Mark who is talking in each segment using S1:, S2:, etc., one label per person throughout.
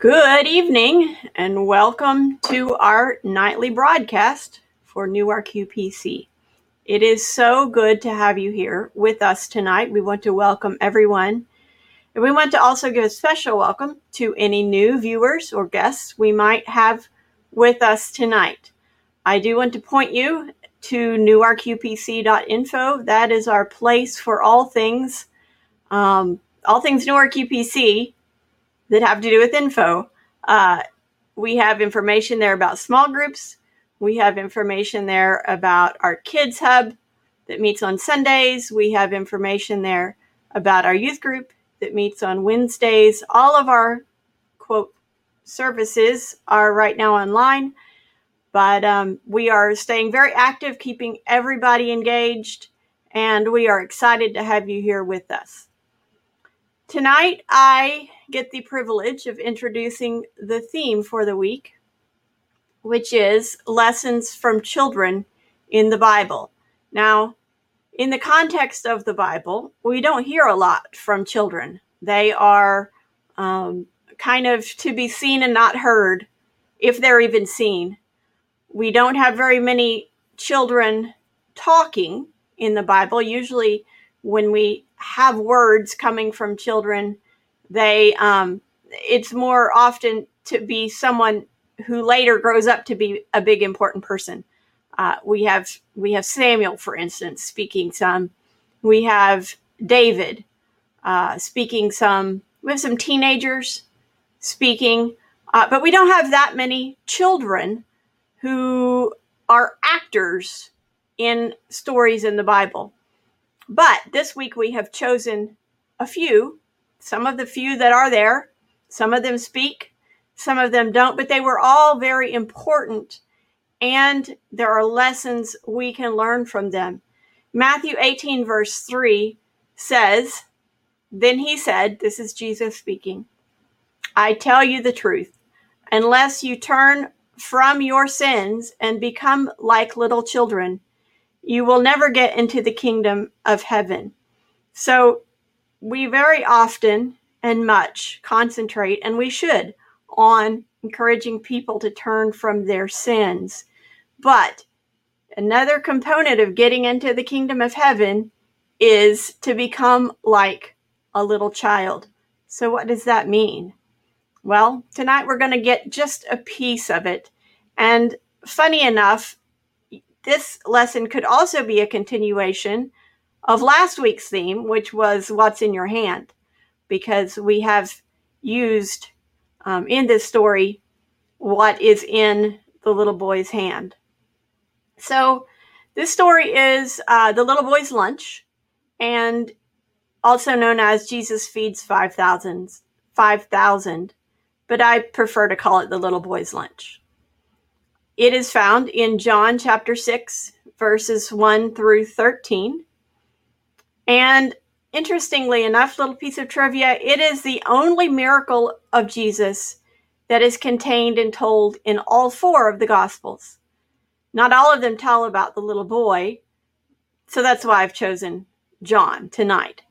S1: Good evening and welcome to our nightly broadcast for Newark UPC. It is so good to have you here with us tonight. We want to welcome everyone. And we want to also give a special welcome to any new viewers or guests we might have with us tonight. I do want to point you to newarkupc.info. That is our place for all things, um, all things Newark UPC that have to do with info. Uh, we have information there about small groups. We have information there about our Kids Hub that meets on Sundays. We have information there about our youth group that meets on Wednesdays. All of our quote services are right now online, but um, we are staying very active, keeping everybody engaged, and we are excited to have you here with us. Tonight, I get the privilege of introducing the theme for the week, which is lessons from children in the Bible. Now, in the context of the Bible, we don't hear a lot from children. They are um, kind of to be seen and not heard, if they're even seen. We don't have very many children talking in the Bible. Usually, when we have words coming from children, they um, it's more often to be someone who later grows up to be a big important person. Uh, we have we have Samuel, for instance, speaking some. We have David uh, speaking some. We have some teenagers speaking, uh, but we don't have that many children who are actors in stories in the Bible. But this week we have chosen a few some of the few that are there, some of them speak, some of them don't, but they were all very important. And there are lessons we can learn from them. Matthew 18, verse 3 says, Then he said, This is Jesus speaking, I tell you the truth, unless you turn from your sins and become like little children, you will never get into the kingdom of heaven. So we very often and much concentrate, and we should, on encouraging people to turn from their sins. But another component of getting into the kingdom of heaven is to become like a little child. So, what does that mean? Well, tonight we're going to get just a piece of it. And funny enough, this lesson could also be a continuation of last week's theme, which was What's in Your Hand, because we have used um, in this story what is in the little boy's hand. So, this story is uh, the little boy's lunch, and also known as Jesus feeds 5,000, 5,000, but I prefer to call it the little boy's lunch. It is found in John chapter 6, verses 1 through 13. And interestingly enough, little piece of trivia, it is the only miracle of Jesus that is contained and told in all four of the Gospels. Not all of them tell about the little boy, so that's why I've chosen John tonight.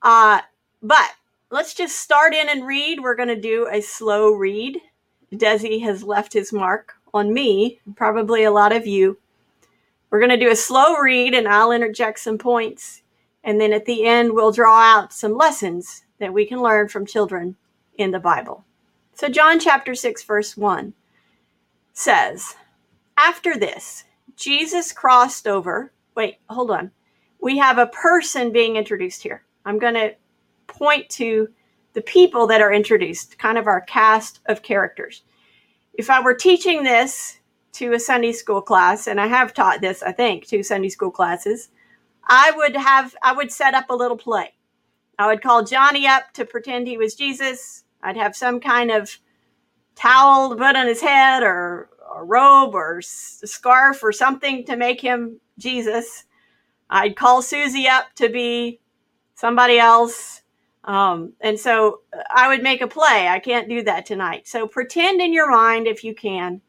S1: Uh, but let's just start in and read. We're going to do a slow read. Desi has left his mark on me, probably a lot of you. We're going to do a slow read, and I'll interject some points and then at the end, we'll draw out some lessons that we can learn from children in the Bible. So, John chapter 6, verse 1 says, After this, Jesus crossed over. Wait, hold on. We have a person being introduced here. I'm going to point to the people that are introduced, kind of our cast of characters. If I were teaching this to a Sunday school class, and I have taught this, I think, to Sunday school classes, I would have I would set up a little play. I would call Johnny up to pretend he was Jesus. I'd have some kind of towel to put on his head or a robe or a scarf or something to make him Jesus. I'd call Susie up to be somebody else. Um, and so I would make a play. I can't do that tonight. So pretend in your mind if you can.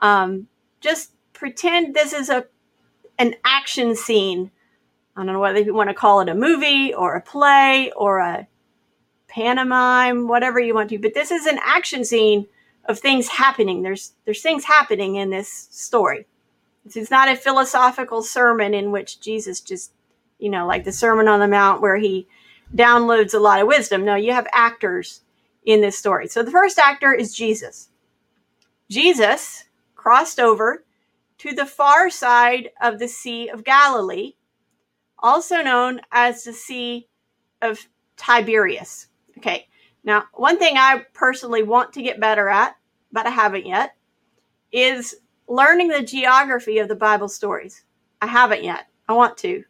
S1: Um, just pretend this is a an action scene I don't know whether you want to call it a movie or a play or a pantomime, whatever you want to. But this is an action scene of things happening. There's there's things happening in this story. Is not a philosophical sermon in which Jesus just, you know, like the Sermon on the Mount where he downloads a lot of wisdom. No, you have actors in this story. So the first actor is Jesus. Jesus crossed over to the far side of the Sea of Galilee, also known as the Sea of Tiberias. Okay, now, one thing I personally want to get better at, but I haven't yet, is learning the geography of the Bible stories. I haven't yet. I want to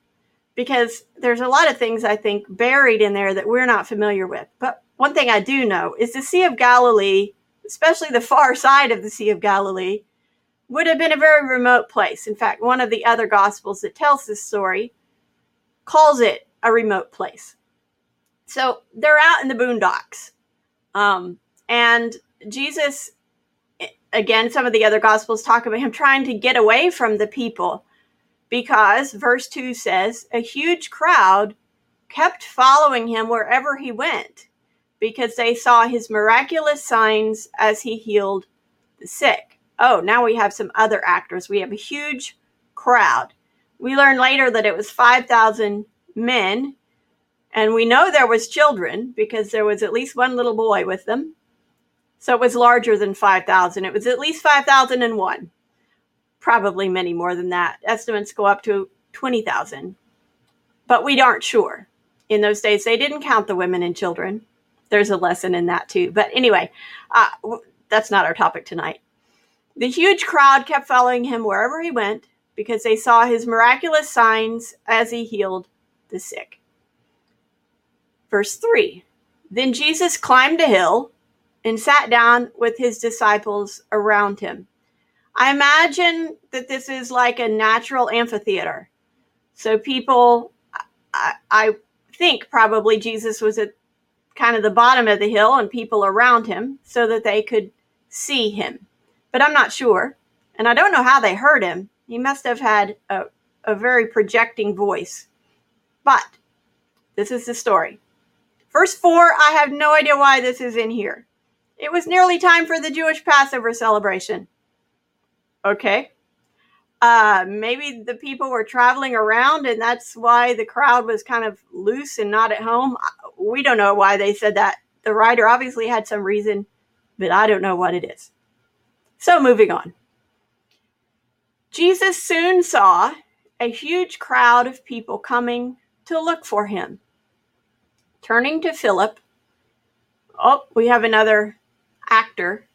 S1: because there's a lot of things I think buried in there that we're not familiar with. But one thing I do know is the Sea of Galilee, especially the far side of the Sea of Galilee, would have been a very remote place. In fact, one of the other gospels that tells this story calls it a remote place. So they're out in the boondocks. Um, and Jesus, again, some of the other gospels talk about him trying to get away from the people because verse 2 says, a huge crowd kept following him wherever he went because they saw his miraculous signs as he healed the sick. Oh, now we have some other actors. We have a huge crowd. We learn later that it was 5,000 men, and we know there was children because there was at least one little boy with them. So it was larger than 5,000. It was at least 5,001 probably many more than that. Estimates go up to 20,000. But we aren't sure. In those days, they didn't count the women and children. There's a lesson in that too. But anyway, uh, that's not our topic tonight. The huge crowd kept following him wherever he went because they saw his miraculous signs as he healed the sick. Verse 3 Then Jesus climbed a hill and sat down with his disciples around him. I imagine that this is like a natural amphitheater. So people, I, I think probably Jesus was at kind of the bottom of the hill and people around him so that they could see him. But I'm not sure. And I don't know how they heard him. He must have had a, a very projecting voice. But this is the story. Verse 4 I have no idea why this is in here. It was nearly time for the Jewish Passover celebration. Okay. Uh, maybe the people were traveling around and that's why the crowd was kind of loose and not at home. We don't know why they said that. The writer obviously had some reason, but I don't know what it is. So, moving on. Jesus soon saw a huge crowd of people coming to look for him. Turning to Philip, oh, we have another actor,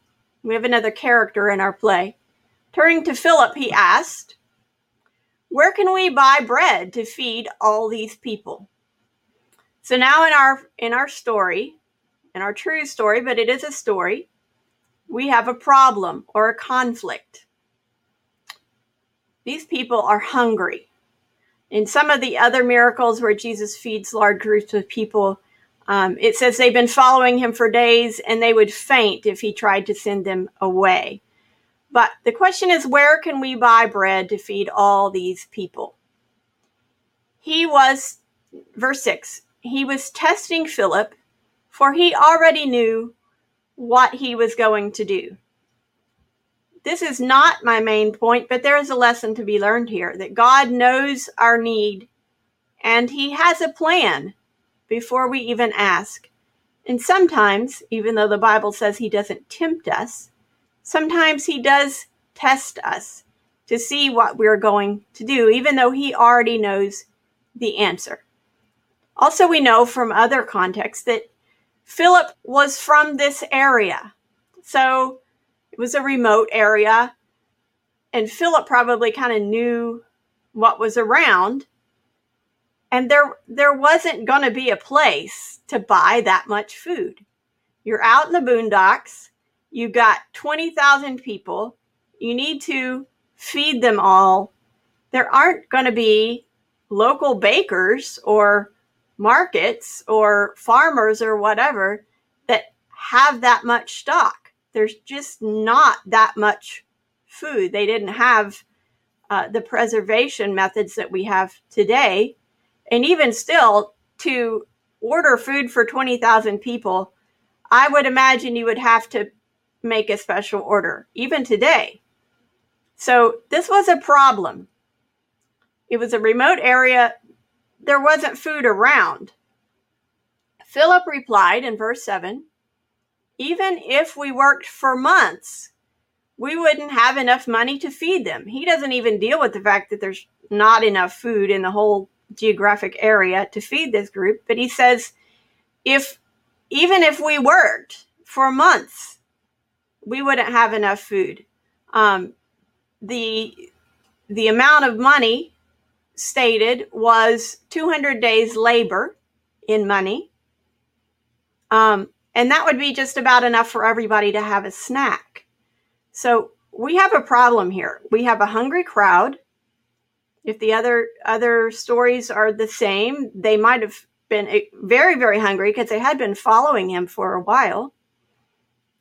S1: we have another character in our play. Turning to Philip, he asked, Where can we buy bread to feed all these people? So now in our in our story, in our true story, but it is a story, we have a problem or a conflict. These people are hungry. In some of the other miracles where Jesus feeds large groups of people, um, it says they've been following him for days and they would faint if he tried to send them away. But the question is, where can we buy bread to feed all these people? He was, verse 6, he was testing Philip, for he already knew what he was going to do. This is not my main point, but there is a lesson to be learned here that God knows our need and he has a plan before we even ask. And sometimes, even though the Bible says he doesn't tempt us, sometimes he does test us to see what we're going to do, even though he already knows the answer. Also, we know from other contexts that Philip was from this area. So it was a remote area, and Philip probably kind of knew what was around. And there, there wasn't going to be a place to buy that much food. You're out in the boondocks you got 20,000 people. You need to feed them all. There aren't going to be local bakers or markets or farmers or whatever that have that much stock. There's just not that much food. They didn't have uh, the preservation methods that we have today. And even still, to order food for 20,000 people, I would imagine you would have to make a special order, even today. So this was a problem. It was a remote area. There wasn't food around. Philip replied in verse 7 Even if we worked for months, we wouldn't have enough money to feed them. He doesn't even deal with the fact that there's not enough food in the whole geographic area to feed this group, but he says if even if we worked for months, we wouldn't have enough food. Um, the the amount of money stated was 200 days labor in money. Um, and that would be just about enough for everybody to have a snack. So we have a problem here. We have a hungry crowd. If the other other stories are the same, they might have been eh, very very hungry because they had been following him for a while.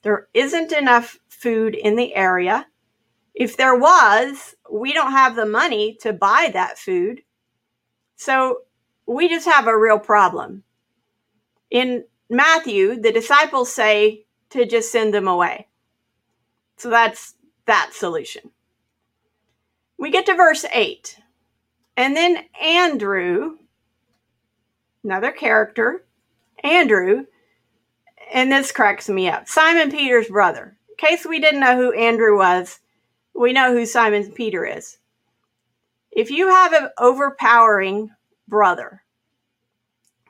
S1: There isn't enough food in the area. If there was, we don't have the money to buy that food. So we just have a real problem. In Matthew, the disciples say to just send them away. So that's that solution. We get to verse 8. And then Andrew, another character, Andrew, and this cracks me up. Simon Peter's brother. In case we didn't know who Andrew was, we know who Simon Peter is. If you have an overpowering brother,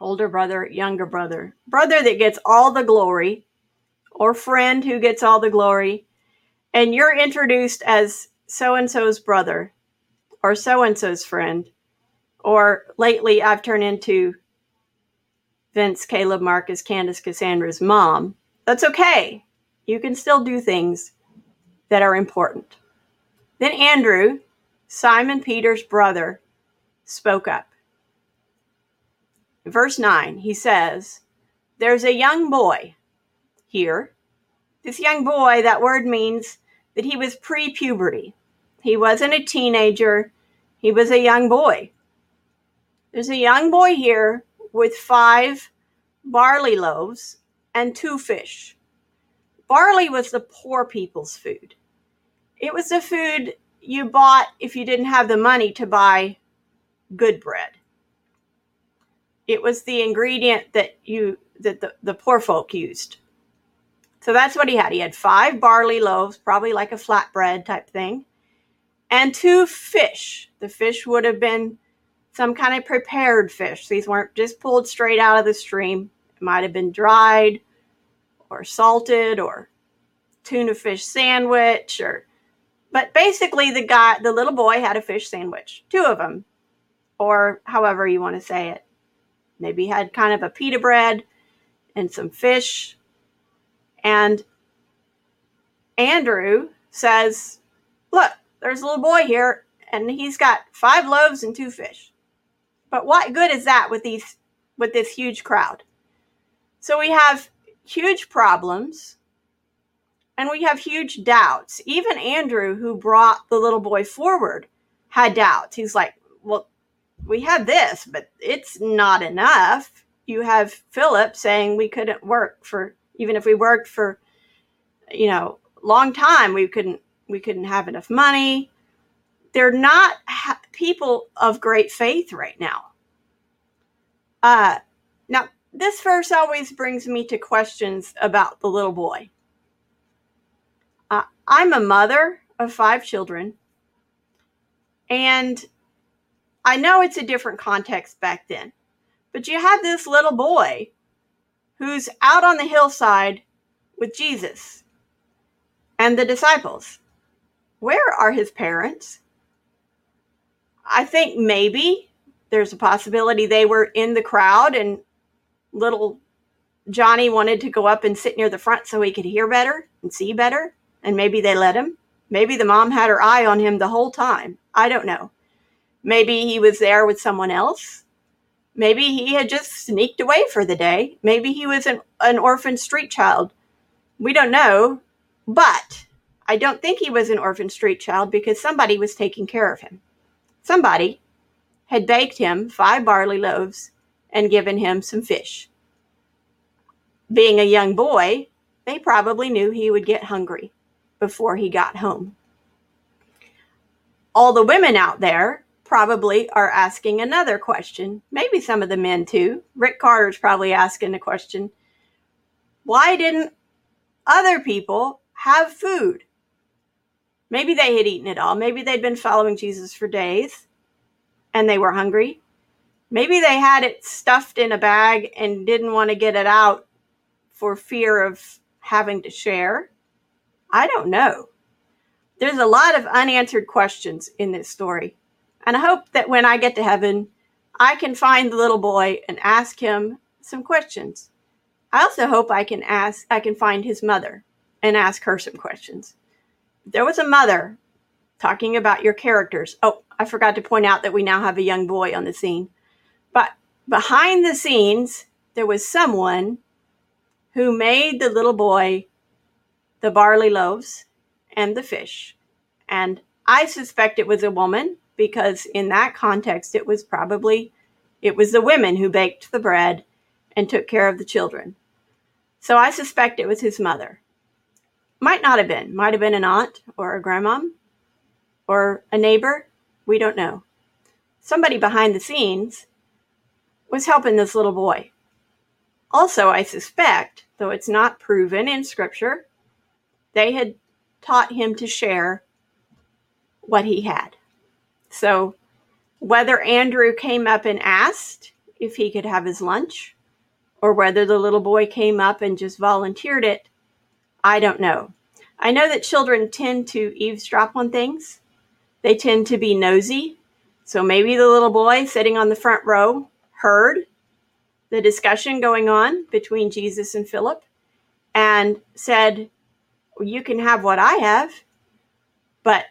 S1: older brother, younger brother, brother that gets all the glory, or friend who gets all the glory, and you're introduced as so and so's brother, or so and so's friend, or lately I've turned into Vince, Caleb, Marcus, Candace, Cassandra's mom, that's okay. You can still do things that are important. Then Andrew, Simon Peter's brother, spoke up. Verse 9, he says, There's a young boy here. This young boy, that word means that he was pre puberty. He wasn't a teenager, he was a young boy. There's a young boy here with five barley loaves and two fish. Barley was the poor people's food. It was the food you bought if you didn't have the money to buy good bread. It was the ingredient that you that the, the poor folk used. So that's what he had. He had five barley loaves, probably like a flatbread type thing, and two fish. The fish would have been some kind of prepared fish. These weren't just pulled straight out of the stream. It might have been dried or salted or tuna fish sandwich or but basically, the guy, the little boy had a fish sandwich, two of them, or however you want to say it. Maybe had kind of a pita bread and some fish. And Andrew says, Look, there's a little boy here, and he's got five loaves and two fish. But what good is that with these with this huge crowd? So we have huge problems and we have huge doubts. Even Andrew, who brought the little boy forward, had doubts. He's like, Well, we have this, but it's not enough. You have Philip saying we couldn't work for, even if we worked for, you know, long time, we couldn't, we couldn't have enough money. They're not ha- people of great faith right now. Uh, now, this verse always brings me to questions about the little boy uh, I'm a mother of five children, and I know it's a different context back then, but you have this little boy who's out on the hillside with Jesus and the disciples. Where are his parents? I think maybe there's a possibility they were in the crowd and little Johnny wanted to go up and sit near the front so he could hear better and see better and maybe they let him. Maybe the mom had her eye on him the whole time. I don't know. Maybe he was there with someone else. Maybe he had just sneaked away for the day. Maybe he was an, an orphan street child. We don't know. But I don't think he was an orphan street child because somebody was taking care of him. Somebody had baked him five barley loaves and given him some fish. Being a young boy, they probably knew he would get hungry before he got home. All the women out there probably are asking another question. Maybe some of the men too. Rick Carter's probably asking the question. Why didn't other people have food? Maybe they had eaten it all. Maybe they'd been following Jesus for days and they were hungry. Maybe they had it stuffed in a bag and didn't want to get it out for fear of having to share. I don't know. There's a lot of unanswered questions in this story. And I hope that when I get to heaven, I can find the little boy and ask him some questions. I also hope I can ask I can find his mother and ask her some questions. There was a mother talking about your characters. Oh, I forgot to point out that we now have a young boy on the scene. But behind the scenes, there was someone who made the little boy the barley loaves and the fish. And I suspect it was a woman because in that context it was probably it was the women who baked the bread and took care of the children. So I suspect it was his mother. Might not have been. Might have been an aunt or a grandma or a neighbor. We don't know. Somebody behind the scenes was helping this little boy. Also, I suspect, though it's not proven in scripture, they had taught him to share what he had. So, whether Andrew came up and asked if he could have his lunch, or whether the little boy came up and just volunteered it, I don't know. I know that children tend to eavesdrop on things, they tend to be nosy. So maybe the little boy sitting on the front row heard the discussion going on between Jesus and Philip and said, You can have what I have. But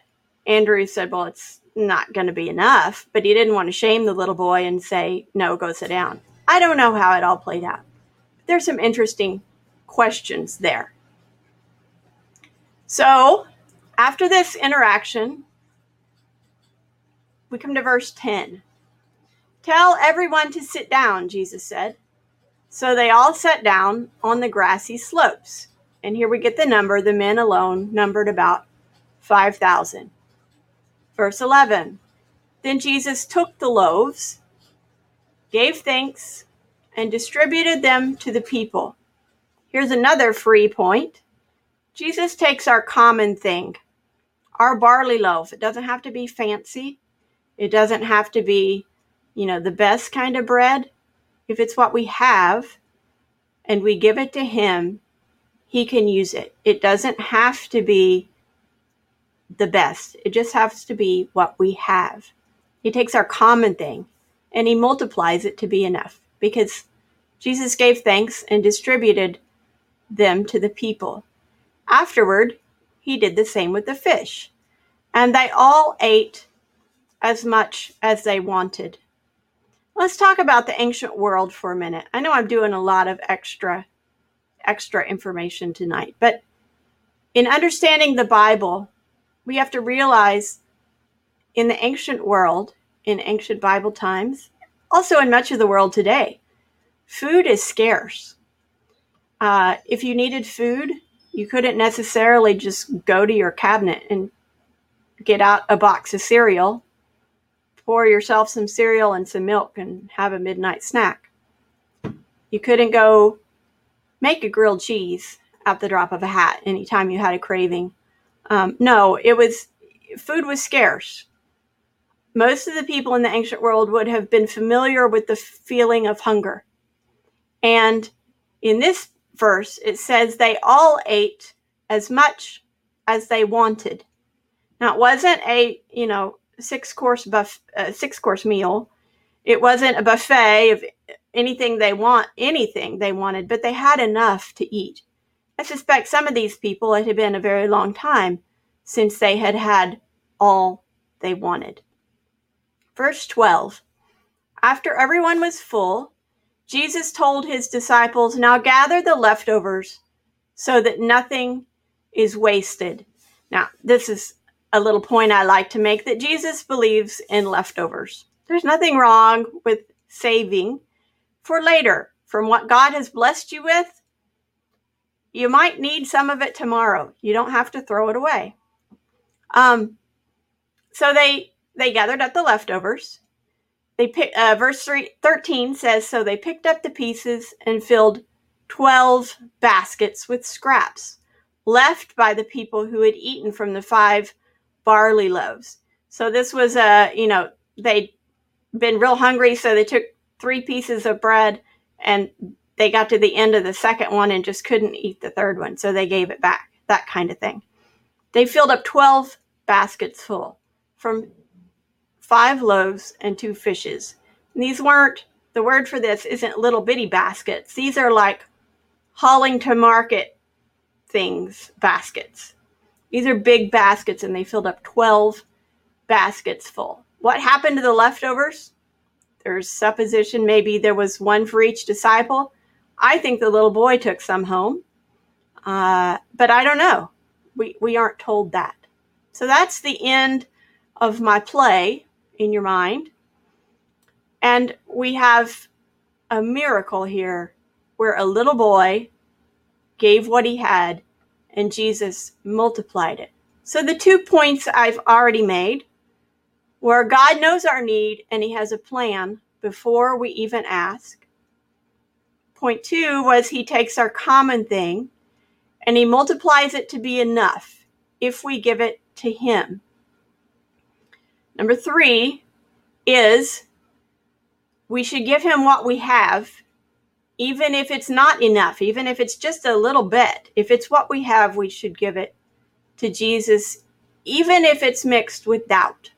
S1: Andrew said, Well, it's not going to be enough. But he didn't want to shame the little boy and say, No, go sit down. I don't know how it all played out. There's some interesting questions there. So, after this interaction, we come to verse 10. Tell everyone to sit down, Jesus said. So they all sat down on the grassy slopes. And here we get the number. The men alone numbered about 5,000. Verse 11 Then Jesus took the loaves, gave thanks, and distributed them to the people. Here's another free point Jesus takes our common thing, our barley loaf. It doesn't have to be fancy, it doesn't have to be, you know, the best kind of bread. If it's what we have and we give it to Him, He can use it. It doesn't have to be the best, it just has to be what we have. He takes our common thing and He multiplies it to be enough because Jesus gave thanks and distributed them to the people. Afterward, he did the same with the fish. And they all ate as much as they wanted. Let's talk about the ancient world for a minute. I know I'm doing a lot of extra extra information tonight, but in understanding the Bible, we have to realize in the ancient world, in ancient Bible times, also in much of the world today, food is scarce. Uh, if you needed food, you couldn't necessarily just go to your cabinet and get out a box of cereal pour yourself some cereal and some milk and have a midnight snack. You couldn't go make a grilled cheese at the drop of a hat anytime you had a craving. Um, no, it was food was scarce. Most of the people in the ancient world would have been familiar with the feeling of hunger. And in this verse, it says they all ate as much as they wanted. Now, it wasn't a, you know, six course buff uh, six course meal. It wasn't a buffet of anything they want, anything they wanted, but they had enough to eat. I suspect some of these people it had been a very long time since they had had all they wanted. Verse 12 After everyone was full, Jesus told his disciples, Now gather the leftovers so that nothing is wasted. Now, this is a little point I like to make that Jesus believes in leftovers. There's nothing wrong with saving for later from what God has blessed you with. You might need some of it tomorrow. You don't have to throw it away. Um, so they they gathered up the leftovers. They pick, uh, verse three, 13 says, So they picked up the pieces and filled 12 baskets with scraps left by the people who had eaten from the five barley loaves. So this was a, you know, they'd been real hungry, so they took three pieces of bread and they got to the end of the second one and just couldn't eat the third one, so they gave it back, that kind of thing. They filled up 12 baskets full from five loaves and two fishes. And these weren't, the word for this isn't little bitty baskets. These are like hauling to market things, baskets. These are big baskets, and they filled up 12 baskets full. What happened to the leftovers? There's supposition maybe there was one for each disciple. I think the little boy took some home, uh, but I don't know. We, we aren't told that. So that's the end of my play in your mind. And we have a miracle here where a little boy gave what he had and Jesus multiplied it. So the two points I've already made where God knows our need and he has a plan before we even ask. Point two was he takes our common thing and he multiplies it to be enough if we give it to him. Number three is we should give him what we have, even if it's not enough, even if it's just a little bit. If it's what we have, we should give it to Jesus, even if it's mixed with doubt.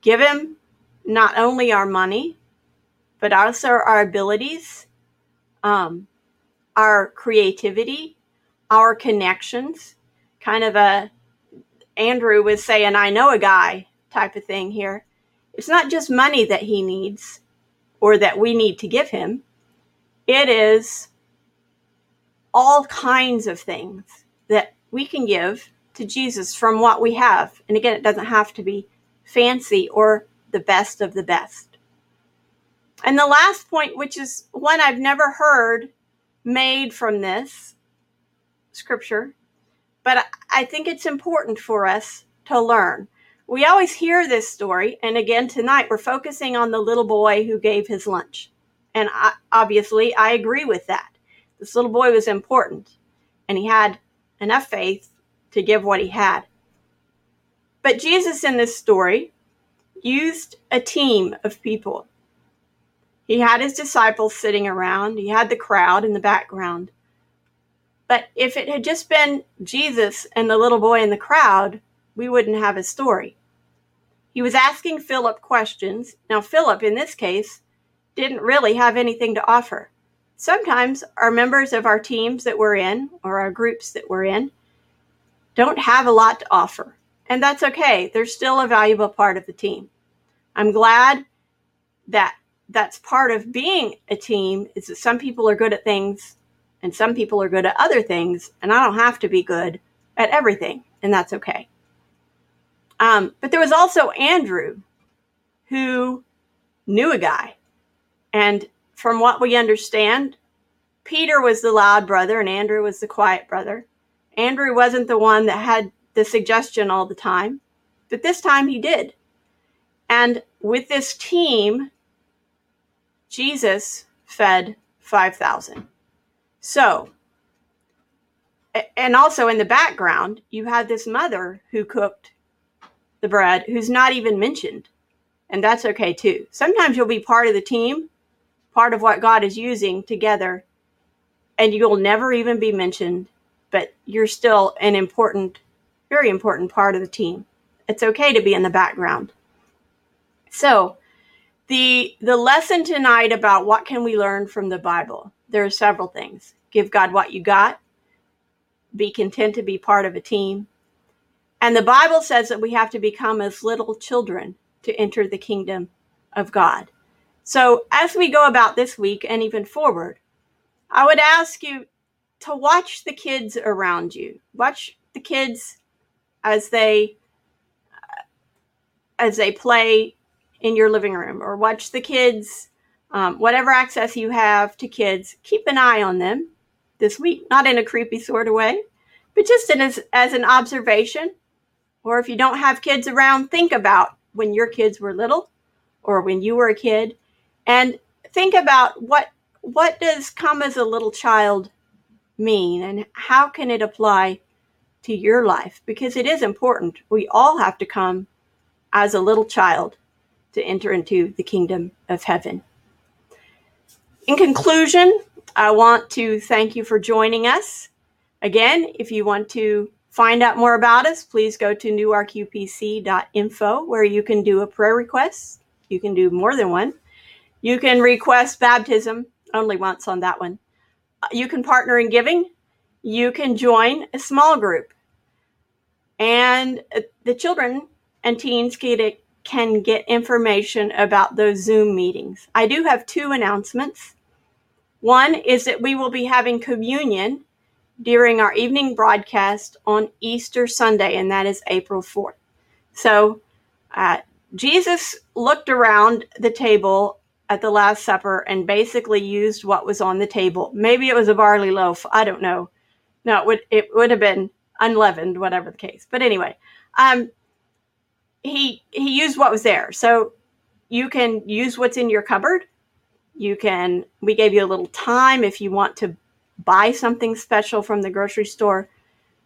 S1: Give him not only our money, but also our abilities, um, our creativity, our connections. Kind of a Andrew was saying, I know a guy type of thing here. It's not just money that he needs or that we need to give him, it is all kinds of things that we can give to Jesus from what we have. And again, it doesn't have to be fancy or the best of the best. And the last point, which is one I've never heard made from this scripture, but I think it's important for us to learn we always hear this story, and again tonight we're focusing on the little boy who gave his lunch. And I, obviously, I agree with that. This little boy was important, and he had enough faith to give what he had. But Jesus in this story used a team of people. He had his disciples sitting around, he had the crowd in the background. But if it had just been Jesus and the little boy in the crowd, we wouldn't have a story. He was asking Philip questions. Now, Philip, in this case, didn't really have anything to offer. Sometimes our members of our teams that we're in or our groups that we're in don't have a lot to offer. And that's okay. They're still a valuable part of the team. I'm glad that that's part of being a team is that some people are good at things and some people are good at other things and I don't have to be good at everything and that's okay. Um, but there was also Andrew, who knew a guy. And from what we understand, Peter was the loud brother and Andrew was the quiet brother. Andrew wasn't the one that had the suggestion all the time, but this time he did. And with this team, Jesus fed 5,000. So, and also in the background, you had this mother who cooked the bread who's not even mentioned. And that's okay too. Sometimes you'll be part of the team, part of what God is using together, and you'll never even be mentioned, but you're still an important, very important part of the team. It's okay to be in the background. So, the the lesson tonight about what can we learn from the Bible. There are several things. Give God what you got. Be content to be part of a team and the Bible says that we have to become as little children to enter the kingdom of God. So, as we go about this week and even forward, I would ask you to watch the kids around you. Watch the kids as they as they play in your living room or watch the kids Um, whatever access you have to kids, keep an eye on them this week, not in a creepy sort of way, but just as, as an observation. Or if you don't have kids around, think about when your kids were little or when you were a kid. And think about what what does come as a little child mean and how can it apply to your life? Because it is important. We all have to come as a little child to enter into the kingdom of heaven. In conclusion i want to thank you for joining us. Again if you want to find out more about us please go to newarkupc.info where you can do a prayer request you can do more than one you can request baptism only once on that one. You can partner in giving. You can join a small group. And uh, the children and teens can get information about those Zoom meetings. I do have two announcements. One is that we will be having communion during our evening broadcast on Easter Sunday, and that is April 4th. So uh, Jesus looked around the table at the Last Supper and basically used what was on the table. Maybe it was a barley loaf. I don't know. No, it would it would have been unleavened, whatever the case. But anyway, um, he he used what was there. So you can use what's in your cupboard. You can. We gave you a little time if you want to buy something special from the grocery store.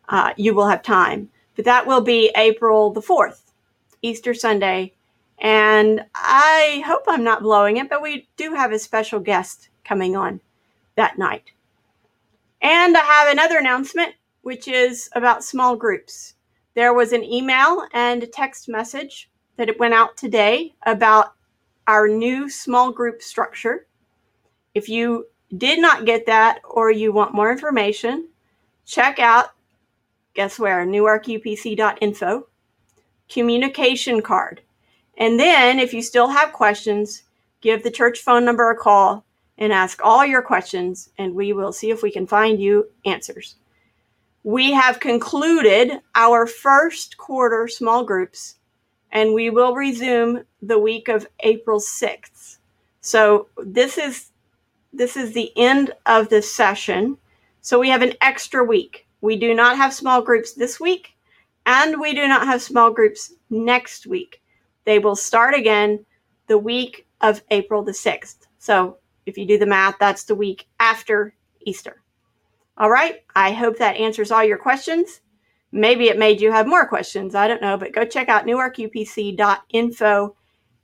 S1: Uh, you will have time, but that will be April the fourth, Easter Sunday and I hope I'm not blowing it, but we do have a special guest coming on that night. And I have another announcement, which is about small groups. There was an email and a text message that it went out today about our new small group structure. If you did not get that or you want more information, check out, guess where, newarkupc.info, communication card. And then, if you still have questions, give the church phone number a call and ask all your questions, and we will see if we can find you answers. We have concluded our first quarter small groups, and we will resume the week of April 6th. So this is this is the end of this session. So we have an extra week. We do not have small groups this week, and we do not have small groups next week. They will start again the week of April the 6th. So if you do the math, that's the week after Easter. All right. I hope that answers all your questions. Maybe it made you have more questions. I don't know, but go check out newarkupc.info.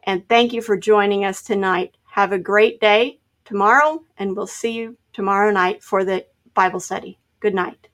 S1: And thank you for joining us tonight. Have a great day tomorrow, and we'll see you tomorrow night for the Bible study. Good night.